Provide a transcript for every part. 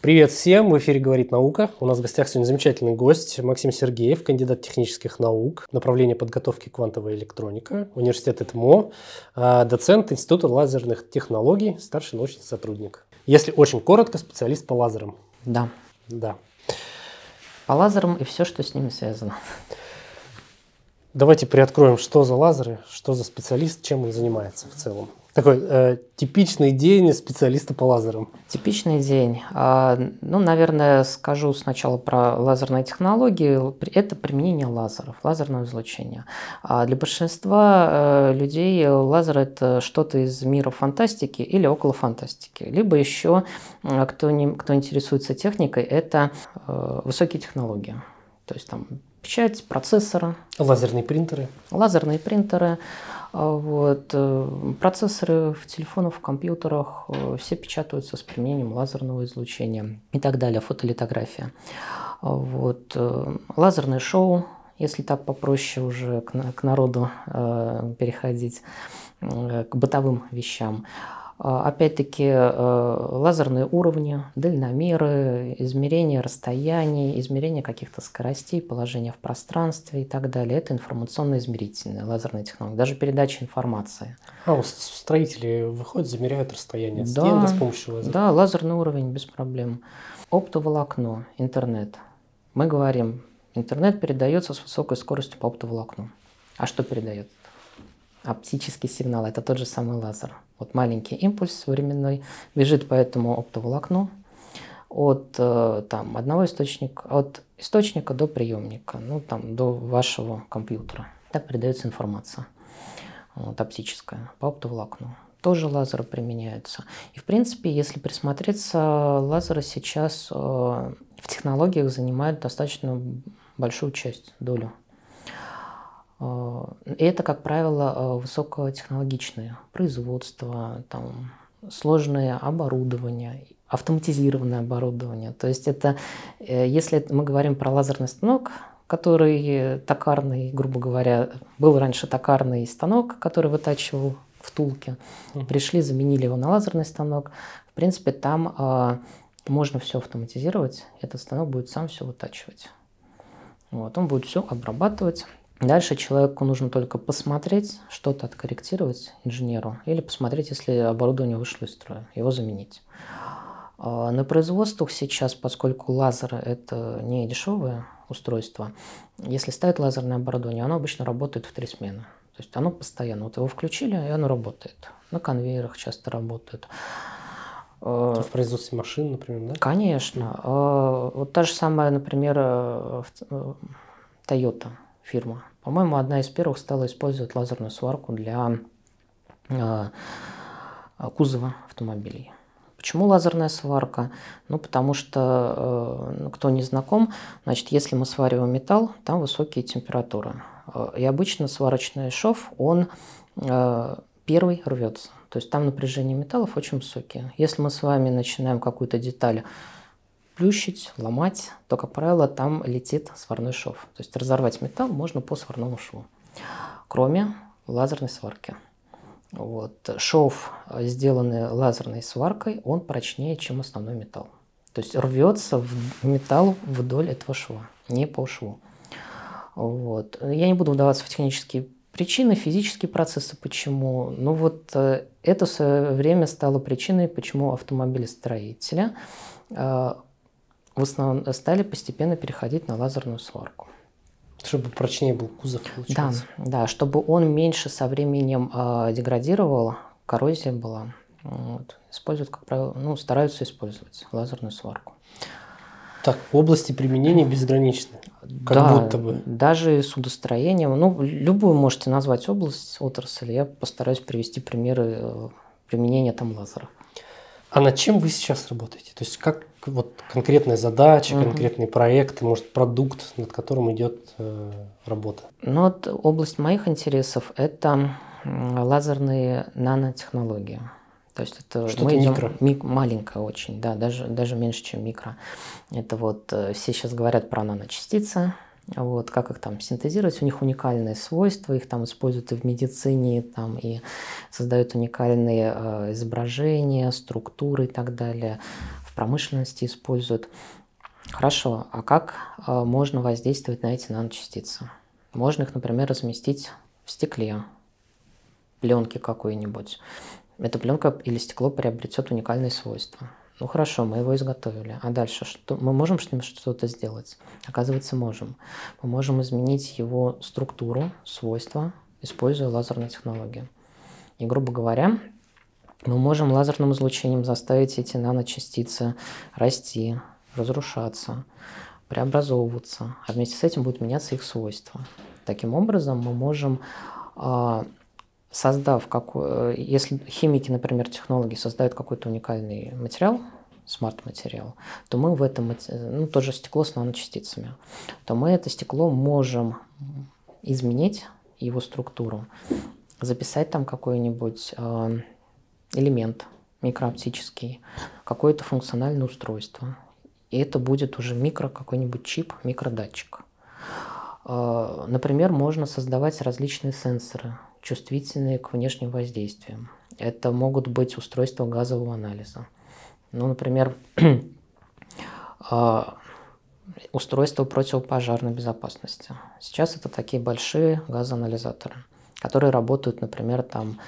Привет всем! В эфире «Говорит наука». У нас в гостях сегодня замечательный гость Максим Сергеев, кандидат технических наук, направление подготовки квантовая электроника, университет ЭТМО, а, доцент Института лазерных технологий, старший научный сотрудник. Если очень коротко, специалист по лазерам. Да. Да. По лазерам и все, что с ними связано. Давайте приоткроем, что за лазеры, что за специалист, чем он занимается в целом. Такой э, типичный день специалиста по лазерам. Типичный день. А, ну, наверное, скажу сначала про лазерные технологии. Это применение лазеров, лазерного излучения. А для большинства э, людей лазер это что-то из мира фантастики или около фантастики. Либо еще, кто, не, кто интересуется техникой, это э, высокие технологии. То есть там печать, процессоры. Лазерные принтеры. Лазерные принтеры. А, вот. Э, процессоры в телефонах, в компьютерах э, все печатаются с применением лазерного излучения и так далее, фотолитография. А, вот. Э, лазерное шоу, если так попроще уже к народу переходить, к бытовым вещам. А, опять-таки э, лазерные уровни, дальномеры, измерение расстояний, измерение каких-то скоростей, положения в пространстве и так далее. Это информационно-измерительные лазерные технологии, даже передача информации. А, у строители выходят, замеряют расстояние от да, стен с помощью лазера? Да, лазерный уровень без проблем. Оптоволокно, интернет. Мы говорим, интернет передается с высокой скоростью по оптоволокну. А что передает? Оптический сигнал – это тот же самый лазер. Вот маленький импульс временной бежит по этому оптоволокну от э, там, одного источника, от источника до приемника, ну там до вашего компьютера. Так передается информация вот, оптическая по оптоволокну. Тоже лазеры применяются. И в принципе, если присмотреться, лазеры сейчас э, в технологиях занимают достаточно большую часть, долю и это, как правило, э, высокотехнологичное производство, там, сложное оборудование, автоматизированное оборудование. То есть это, э, если мы говорим про лазерный станок, который токарный, грубо говоря, был раньше токарный станок, который вытачивал втулки, пришли, заменили его на лазерный станок. В принципе, там можно все автоматизировать, этот станок будет сам все вытачивать. Вот, он будет все обрабатывать, Дальше человеку нужно только посмотреть, что-то откорректировать инженеру, или посмотреть, если оборудование вышло из строя, его заменить. А, на производствах сейчас, поскольку лазеры – это не дешевое устройство, если ставить лазерное оборудование, оно обычно работает в три смены. То есть оно постоянно. Вот его включили, и оно работает. На конвейерах часто работает. А, в производстве машин, например, да? Конечно. А, вот та же самая, например, э, э, Toyota фирма. По-моему, одна из первых стала использовать лазерную сварку для э, кузова автомобилей. Почему лазерная сварка? Ну, потому что, э, кто не знаком, значит, если мы свариваем металл, там высокие температуры. Э, и обычно сварочный шов, он э, первый рвется. То есть там напряжение металлов очень высокие. Если мы с вами начинаем какую-то деталь плющить, ломать, то, как правило, там летит сварной шов. То есть разорвать металл можно по сварному шву, кроме лазерной сварки. Вот. Шов, сделанный лазерной сваркой, он прочнее, чем основной металл. То есть рвется в металл вдоль этого шва, не по шву. Вот. Я не буду вдаваться в технические причины, физические процессы, почему. Но вот э, это в свое время стало причиной, почему автомобилестроители э, в основном стали постепенно переходить на лазерную сварку. Чтобы прочнее был кузов, получается. Да, да, чтобы он меньше со временем э, деградировал, коррозия была. Вот. Используют, как правило, ну, стараются использовать лазерную сварку. Так, области применения безграничны. Как да, будто бы. даже судостроение. Ну, любую можете назвать область, отрасль. Я постараюсь привести примеры э, применения там лазеров. А над чем вы сейчас работаете? То есть как вот конкретная задача, угу. конкретный проект, может продукт, над которым идет э, работа? Ну вот область моих интересов – это лазерные нанотехнологии. То есть это Что-то мы идем, микро. Мик, маленькое очень, да, даже, даже меньше, чем микро. Это вот э, все сейчас говорят про наночастицы, вот, как их там синтезировать, у них уникальные свойства, их там используют и в медицине, там, и создают уникальные э, изображения, структуры и так далее промышленности используют. Хорошо, а как э, можно воздействовать на эти наночастицы? Можно их, например, разместить в стекле, пленке какой-нибудь. Эта пленка или стекло приобретет уникальные свойства. Ну хорошо, мы его изготовили. А дальше что? Мы можем с ним что-то сделать? Оказывается, можем. Мы можем изменить его структуру, свойства, используя лазерные технологии. И, грубо говоря, мы можем лазерным излучением заставить эти наночастицы расти, разрушаться, преобразовываться, а вместе с этим будут меняться их свойства. Таким образом, мы можем а, создав какой, если химики, например, технологи создают какой-то уникальный материал, смарт-материал, то мы в этом, ну, тоже стекло с наночастицами, то мы это стекло можем изменить, его структуру, записать там какой-нибудь э, элемент микрооптический, какое-то функциональное устройство. И это будет уже микро какой-нибудь чип, микродатчик. Э, например, можно создавать различные сенсоры, чувствительные к внешним воздействиям. Это могут быть устройства газового анализа. Ну, например, а, устройства противопожарной безопасности. Сейчас это такие большие газоанализаторы, которые работают, например, там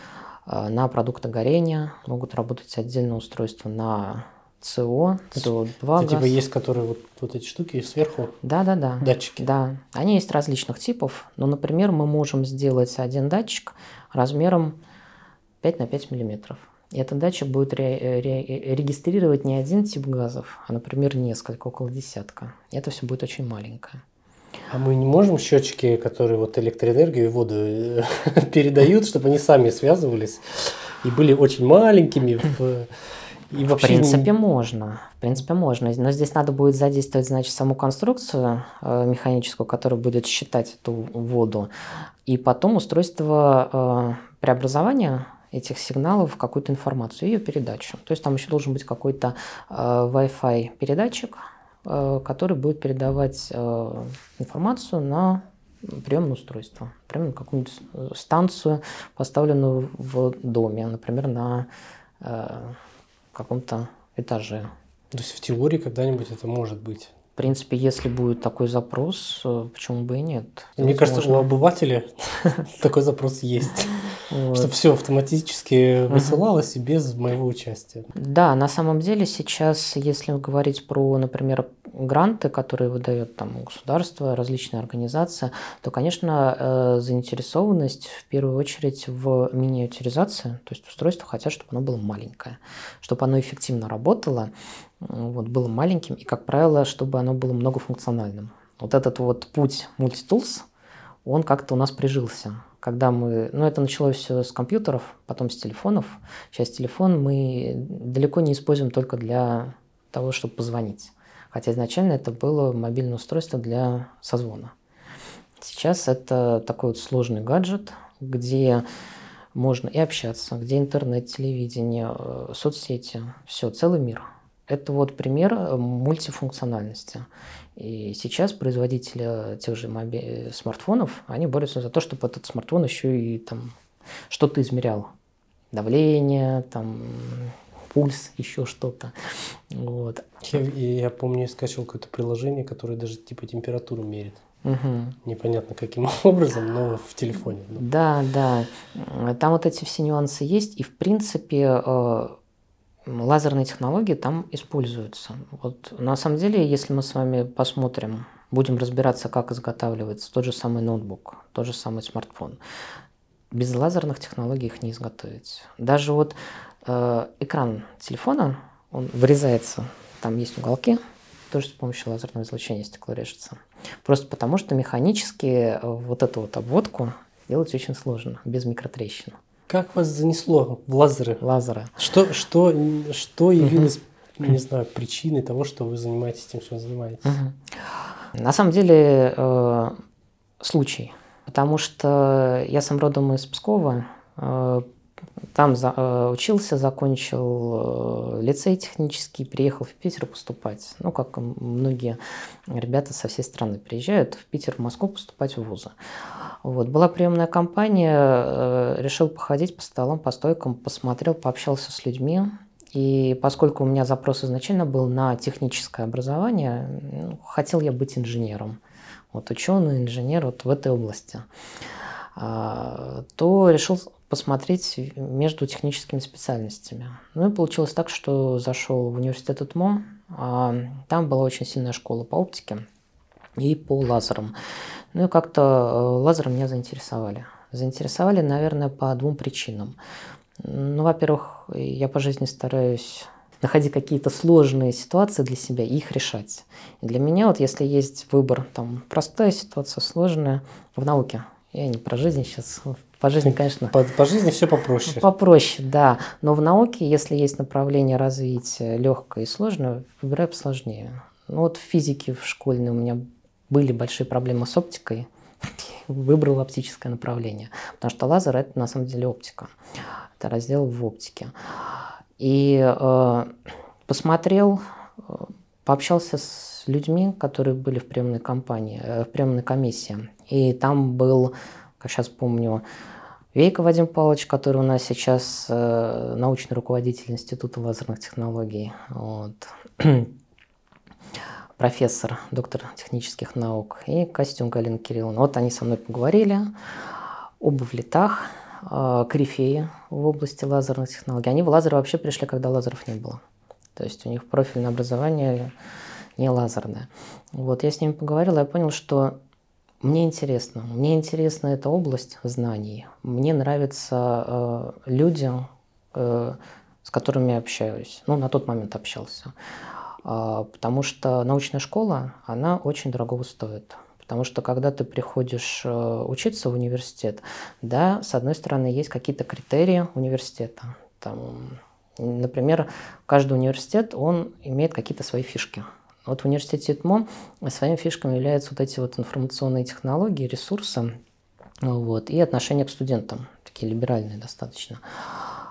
а, на продукты горения, могут работать отдельно устройства на СО, СО2 Это типа есть, которые вот, вот эти штуки сверху? Да, да, да. Датчики? Да. Они есть различных типов. Но, например, мы можем сделать один датчик размером 5 на 5 миллиметров. И этот датчик будет ре- ре- регистрировать не один тип газов, а, например, несколько, около десятка. И это все будет очень маленькое. А мы не можем счетчики, которые вот электроэнергию и воду э, передают, чтобы они сами связывались и были очень маленькими в и. В принципе, можно. В принципе, можно. Но здесь надо будет задействовать, значит, саму конструкцию э, механическую, которая будет считать эту воду. И потом устройство э, преобразования этих сигналов в какую-то информацию, ее передачу. То есть там еще должен быть какой-то э, Wi-Fi передатчик, э, который будет передавать э, информацию на приемное устройство, прямо на какую-нибудь станцию, поставленную в доме, например, на э, каком-то этаже. То есть в теории когда-нибудь это может быть? Принципе, если будет такой запрос, э, почему бы и нет? Мне кажется, у обывателя такой запрос есть. Вот. Чтобы все автоматически высылалось угу. и без моего участия. Да, на самом деле сейчас, если говорить про, например, гранты, которые выдает там государство, различные организации, то, конечно, э, заинтересованность в первую очередь в миниатюризации, то есть устройство хотят, чтобы оно было маленькое, чтобы оно эффективно работало, вот, было маленьким и, как правило, чтобы оно было многофункциональным. Вот этот вот путь мультитулс, он как-то у нас прижился когда мы... Ну, это началось все с компьютеров, потом с телефонов. Сейчас телефон мы далеко не используем только для того, чтобы позвонить. Хотя изначально это было мобильное устройство для созвона. Сейчас это такой вот сложный гаджет, где можно и общаться, где интернет, телевидение, э, соцсети, все, целый мир. Это вот пример э, мультифункциональности. И сейчас производители тех же моби- смартфонов, они борются за то, чтобы этот смартфон еще и там что-то измерял. Давление, там, пульс, еще что-то. Вот. Я, я помню, я скачивал какое-то приложение, которое даже типа температуру мерит. Угу. Непонятно каким образом, но в телефоне. Да, да. Там вот эти все нюансы есть. И в принципе э, лазерные технологии там используются. Вот на самом деле, если мы с вами посмотрим, будем разбираться, как изготавливается тот же самый ноутбук, тот же самый смартфон, без лазерных технологий их не изготовить. Даже вот э, экран телефона, он вырезается, там есть уголки, тоже с помощью лазерного излучения стекло режется. Просто потому, что механически вот эту вот обводку делать очень сложно, без микротрещин. Как вас занесло в лазеры? Лазеры. Что, что, что явилось, угу. не знаю, причиной того, что вы занимаетесь тем, что вы занимаетесь? Угу. На самом деле э, случай. Потому что я сам родом из Пскова, э, там за, э, учился, закончил э, лицей технический, приехал в Питер поступать. Ну, как многие ребята со всей страны приезжают в Питер, в Москву поступать в вузы. Вот. Была приемная кампания, э, решил походить по столам, по стойкам, посмотрел, пообщался с людьми. И поскольку у меня запрос изначально был на техническое образование, ну, хотел я быть инженером. Вот ученый, инженер вот в этой области. А, то решил посмотреть между техническими специальностями. Ну и получилось так, что зашел в университет УТМО. А, там была очень сильная школа по оптике и по лазерам. Ну и как-то э, лазеры меня заинтересовали. Заинтересовали, наверное, по двум причинам. Ну, во-первых, я по жизни стараюсь находить какие-то сложные ситуации для себя и их решать. И для меня вот если есть выбор, там, простая ситуация, сложная, в науке, я не про жизнь сейчас, по жизни, конечно. По, по жизни все попроще. Попроще, да. Но в науке, если есть направление развития легкое и сложное, выбираю посложнее. Ну вот в физике в школьной у меня были большие проблемы с оптикой. Выбрал оптическое направление. Потому что лазер это на самом деле оптика. Это раздел в оптике. И э, посмотрел, э, пообщался с людьми, которые были в приемной компании, э, в приемной комиссии. И там был, как сейчас помню, Вейко Вадим Павлович, который у нас сейчас э, научный руководитель Института лазерных технологий. Вот. профессор, доктор технических наук, и Костюм Галина Кирилловна. Вот они со мной поговорили, оба в летах, э, корифеи в области лазерных технологий. Они в лазеры вообще пришли, когда лазеров не было. То есть у них профильное образование не лазерное. Вот я с ними поговорила, я понял, что мне интересно. Мне интересна эта область знаний. Мне нравятся э, люди, э, с которыми я общаюсь. Ну, на тот момент общался. Э, потому что научная школа, она очень дорого стоит. Потому что когда ты приходишь э, учиться в университет, да, с одной стороны, есть какие-то критерии университета. Там, например, каждый университет, он имеет какие-то свои фишки. Вот в университете ТМО своими фишками являются вот эти вот информационные технологии, ресурсы вот, и отношения к студентам, такие либеральные достаточно.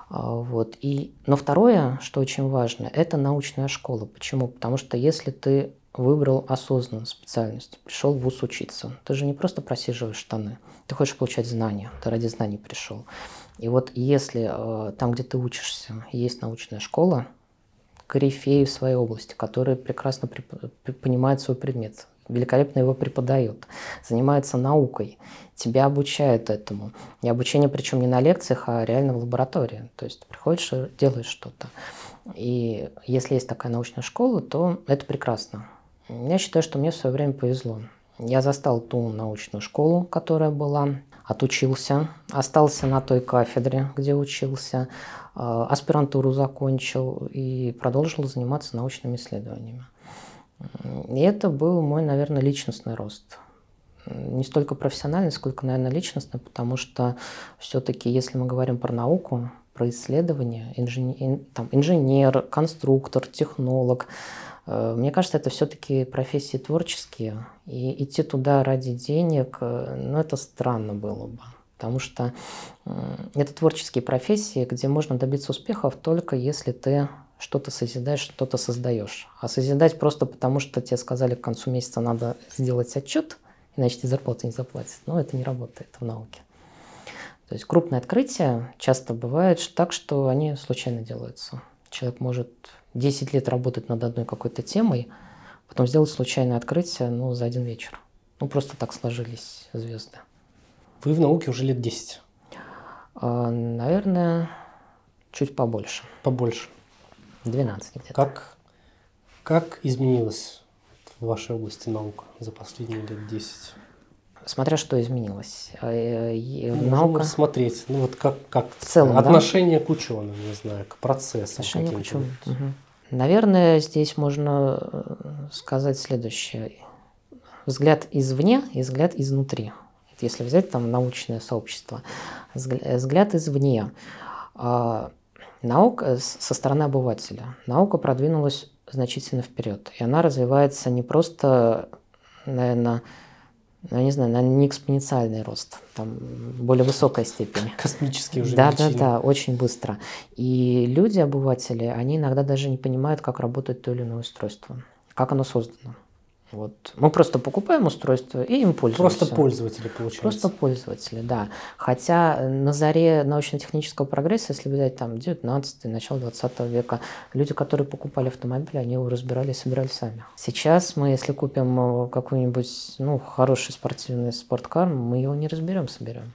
А, вот. И, но второе, что очень важно, это научная школа. Почему? Потому что если ты выбрал осознанно специальность, пришел в ВУЗ учиться, ты же не просто просиживаешь штаны, ты хочешь получать знания, ты ради знаний пришел. И вот если э, там, где ты учишься, есть научная школа, корифеи в своей области, которые прекрасно понимают свой предмет, великолепно его преподают, занимаются наукой, тебя обучают этому. И обучение причем не на лекциях, а реально в лаборатории. То есть приходишь и делаешь что-то. И если есть такая научная школа, то это прекрасно. Я считаю, что мне в свое время повезло. Я застал ту научную школу, которая была, отучился, остался на той кафедре, где учился, Э, аспирантуру закончил и продолжил заниматься научными исследованиями. И это был мой, наверное, личностный рост. Не столько профессиональный, сколько, наверное, личностный, потому что все-таки, если мы говорим про науку, про исследования, инженер, там, инженер конструктор, технолог, мне кажется, это все-таки профессии творческие. И идти туда ради денег, э, ну, это странно было бы. Потому что это творческие профессии, где можно добиться успехов только если ты что-то созидаешь, что-то создаешь. А созидать просто потому, что тебе сказали к концу месяца надо сделать отчет, иначе тебе зарплату не заплатят. Но это не работает в науке. То есть крупные открытия часто бывает так, что они случайно делаются. Человек может 10 лет работать над одной какой-то темой, потом сделать случайное открытие ну, за один вечер. Ну, просто так сложились звезды. Вы в науке уже лет 10? А, наверное, чуть побольше. Побольше. 12 где-то. Как, как изменилась в вашей области наука за последние лет 10? Смотря что изменилось. А, ну, наука... смотреть, ну вот как, как в целом, отношение да? к ученым, не знаю, к процессам. Отношение к ученым. Угу. Наверное, здесь можно э, сказать следующее. Взгляд извне и взгляд изнутри если взять там научное сообщество, взгляд извне, а, наука со стороны обывателя, наука продвинулась значительно вперед, и она развивается не просто, наверное, ну, я не знаю, наверное, не экспоненциальный рост, там более высокая степень. Космический уже Да, величины. да, да, очень быстро. И люди, обыватели, они иногда даже не понимают, как работает то или иное устройство, как оно создано. Вот. Мы просто покупаем устройство и им пользуемся. Просто пользователи, получается. Просто пользователи, да. Хотя на заре научно-технического прогресса, если взять там 19 начало 20 века, люди, которые покупали автомобиль, они его разбирали и собирали сами. Сейчас мы, если купим э, какой-нибудь ну, хороший спортивный спорткар, мы его не разберем, соберем.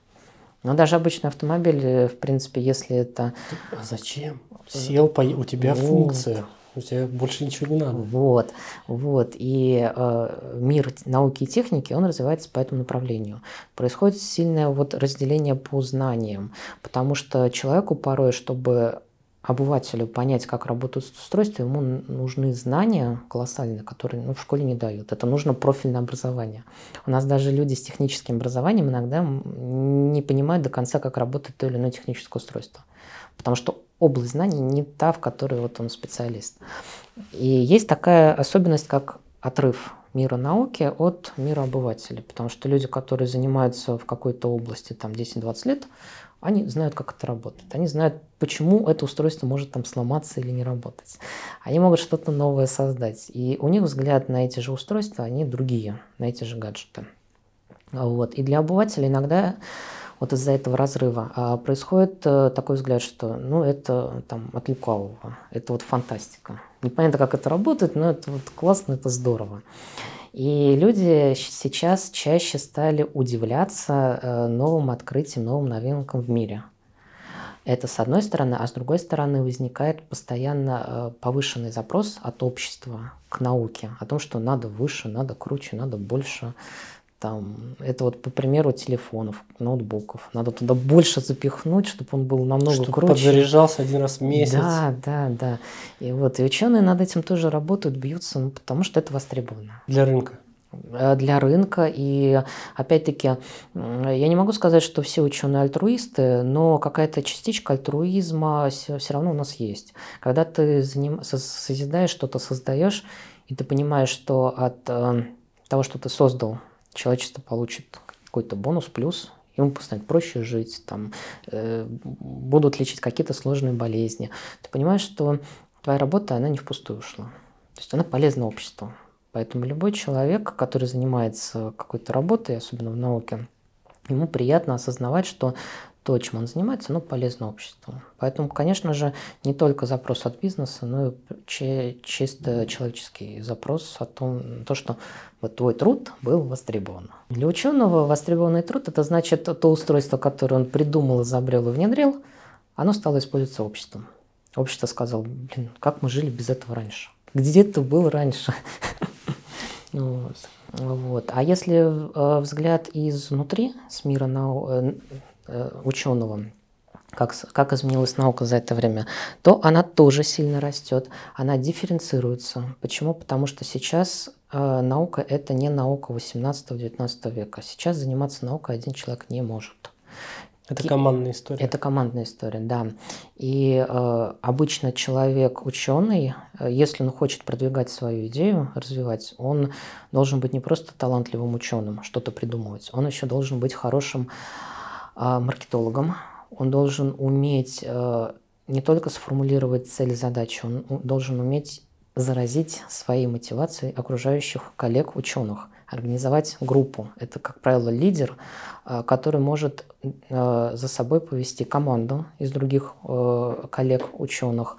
Но даже обычный автомобиль, э, в принципе, если это... А зачем? Сел, по... у тебя вот. функция. У тебя больше ничего не надо. Вот, вот. И э, мир науки и техники, он развивается по этому направлению. Происходит сильное вот разделение по знаниям, потому что человеку порой, чтобы обывателю понять, как работают устройства, ему нужны знания колоссальные, которые ну, в школе не дают. Это нужно профильное образование. У нас даже люди с техническим образованием иногда не понимают до конца, как работает то или иное техническое устройство. Потому что область знаний не та, в которой вот он специалист. И есть такая особенность, как отрыв мира науки от мира обывателей. Потому что люди, которые занимаются в какой-то области там 10-20 лет, они знают, как это работает. Они знают, почему это устройство может там сломаться или не работать. Они могут что-то новое создать. И у них взгляд на эти же устройства, они другие, на эти же гаджеты. Вот. И для обывателя иногда вот из-за этого разрыва а происходит э, такой взгляд, что ну это там от лукавого, это вот фантастика. Непонятно, как это работает, но это вот классно, это здорово. И люди сейчас чаще стали удивляться э, новым открытиям, новым новинкам в мире. Это с одной стороны, а с другой стороны возникает постоянно э, повышенный запрос от общества к науке, о том, что надо выше, надо круче, надо больше. Там, это вот по примеру телефонов, ноутбуков. Надо туда больше запихнуть, чтобы он был намного чтобы круче. подзаряжался один раз в месяц. Да, да, да. И вот и ученые над этим тоже работают, бьются, ну, потому что это востребовано. Для рынка э, для рынка. И опять-таки, я не могу сказать, что все ученые альтруисты, но какая-то частичка альтруизма все равно у нас есть. Когда ты заним... созидаешь что-то, создаешь, и ты понимаешь, что от э, того, что ты создал, человечество получит какой-то бонус, плюс, ему станет проще жить, там, э, будут лечить какие-то сложные болезни. Ты понимаешь, что твоя работа, она не впустую ушла. То есть она полезна обществу. Поэтому любой человек, который занимается какой-то работой, особенно в науке, ему приятно осознавать, что то, чем он занимается, оно полезно обществу. Поэтому, конечно же, не только запрос от бизнеса, но и чисто человеческий запрос о том, то, что вот твой труд был востребован. Для ученого востребованный труд – это значит то устройство, которое он придумал, изобрел и внедрил, оно стало использоваться обществом. Общество сказало, блин, как мы жили без этого раньше? Где ты был раньше? Вот. А если э, взгляд изнутри, с мира нау э, Э, ученого, как, как изменилась наука за это время, то она тоже сильно растет, она дифференцируется. Почему? Потому что сейчас э, наука – это не наука 18-19 века. Сейчас заниматься наукой один человек не может. Это командная история. Это командная история, да. И э, обычно человек ученый, э, если он хочет продвигать свою идею, развивать, он должен быть не просто талантливым ученым, что-то придумывать, он еще должен быть хорошим а, маркетологом. Он должен уметь э, не только сформулировать цель задачи, он должен уметь заразить своей мотивацией окружающих коллег ученых, организовать группу. Это, как правило, лидер, э, который может э, за собой повести команду из других коллег ученых.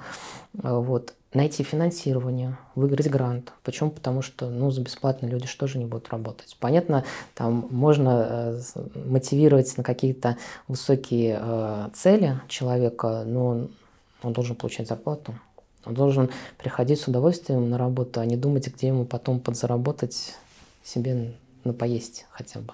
Вот найти финансирование, выиграть грант. Почему? Потому что ну, за бесплатно люди что же не будут работать. Понятно, там можно э, мотивировать на какие-то высокие э, цели человека, но он, должен получать зарплату. Он должен приходить с удовольствием на работу, а не думать, где ему потом подзаработать себе на поесть хотя бы.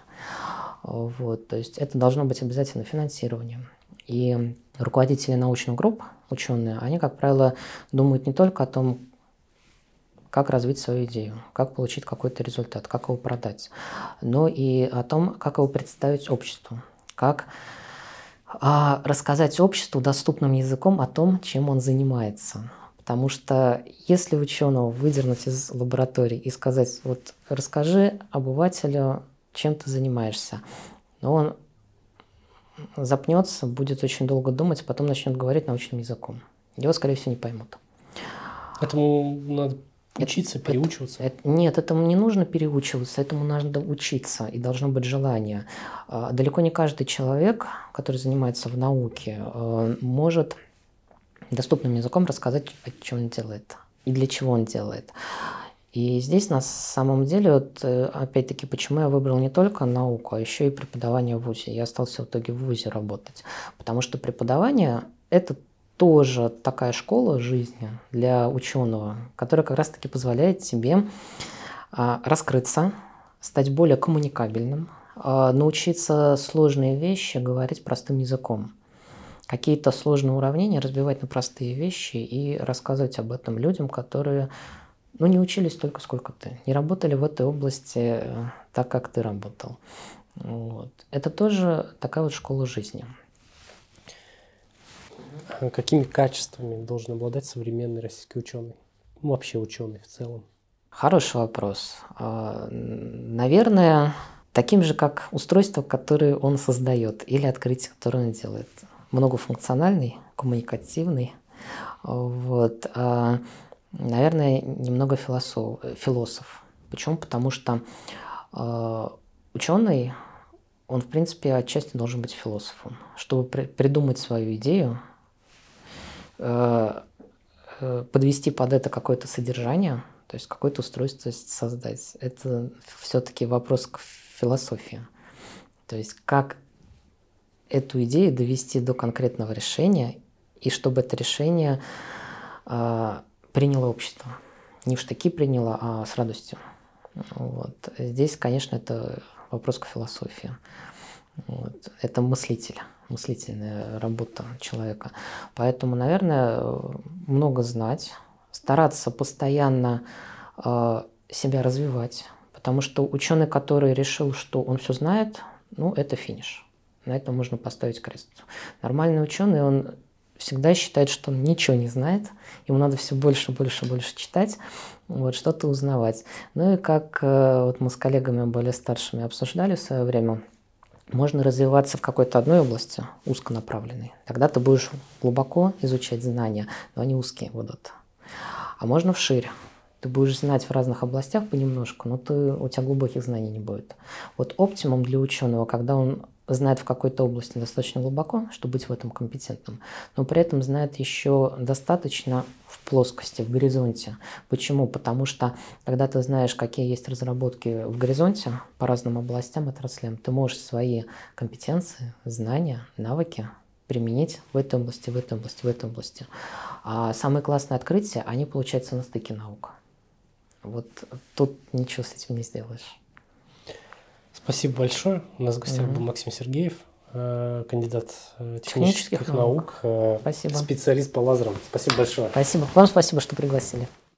Вот, то есть это должно быть обязательно финансирование. И руководители научных групп, ученые, они, как правило, думают не только о том, как развить свою идею, как получить какой-то результат, как его продать, но и о том, как его представить обществу, как а, рассказать обществу доступным языком о том, чем он занимается. Потому что если ученого выдернуть из лаборатории и сказать, вот расскажи обывателю, чем ты занимаешься, но он запнется, будет очень долго думать, а потом начнет говорить научным языком. Его, скорее всего, не поймут. Этому надо Учиться, это, переучиваться? Это, нет, этому не нужно переучиваться, этому надо учиться, и должно быть желание. А, далеко не каждый человек, который занимается в науке, а, может доступным языком рассказать, что он делает и для чего он делает. И здесь на самом деле, вот, э, опять-таки, почему я выбрал не только науку, а еще и преподавание в ВУЗе. Я остался в итоге в ВУЗе работать. Потому что преподавание – это тоже такая школа жизни для ученого, которая как раз-таки позволяет тебе а, раскрыться, стать более коммуникабельным, а, научиться сложные вещи говорить простым языком. Какие-то сложные уравнения разбивать на простые вещи и рассказывать об этом людям, которые ну, не учились столько, сколько ты, не работали в этой области э, так, как ты работал. Вот. Это тоже такая вот школа жизни. А какими качествами должен обладать современный российский ученый? Ну, вообще ученый в целом. Хороший вопрос. А, наверное, таким же, как устройство, которое он создает, или открытие, которое он делает. Многофункциональный, коммуникативный. Вот. Наверное, немного философ. философ. Почему? Потому что ученый, он, в принципе, отчасти должен быть философом. Чтобы придумать свою идею, Э, э, подвести под это какое-то содержание, то есть какое-то устройство создать. Это все-таки вопрос к философии. То есть как эту идею довести до конкретного решения, и чтобы это решение э, приняло общество. Не в штыки приняло, а с радостью. Вот. Здесь, конечно, это вопрос к философии. Вот. Это мыслитель, мыслительная работа человека. Поэтому, наверное, много знать, стараться постоянно э, себя развивать. Потому что ученый, который решил, что он все знает, ну, это финиш. На этом можно поставить крест. Нормальный ученый, он всегда считает, что он ничего не знает, ему надо все больше, больше, больше читать, вот, что-то узнавать. Ну и как э, вот мы с коллегами более старшими обсуждали в свое время, можно развиваться в какой-то одной области, узконаправленной. Тогда ты будешь глубоко изучать знания, но они узкие будут. А можно вширь. Ты будешь знать в разных областях понемножку, но ты, у тебя глубоких знаний не будет. Вот оптимум для ученого, когда он знает в какой-то области достаточно глубоко, чтобы быть в этом компетентным, но при этом знает еще достаточно в плоскости, в горизонте. Почему? Потому что когда ты знаешь, какие есть разработки в горизонте по разным областям, отраслям, ты можешь свои компетенции, знания, навыки применить в этой области, в этой области, в этой области. А самые классные открытия, они получаются на стыке наук. Вот тут ничего с этим не сделаешь. Спасибо большое. У нас в гостях mm-hmm. был Максим Сергеев, э, кандидат э, технических, технических наук, наук э, специалист по лазерам. Спасибо большое. Спасибо. Вам спасибо, что пригласили.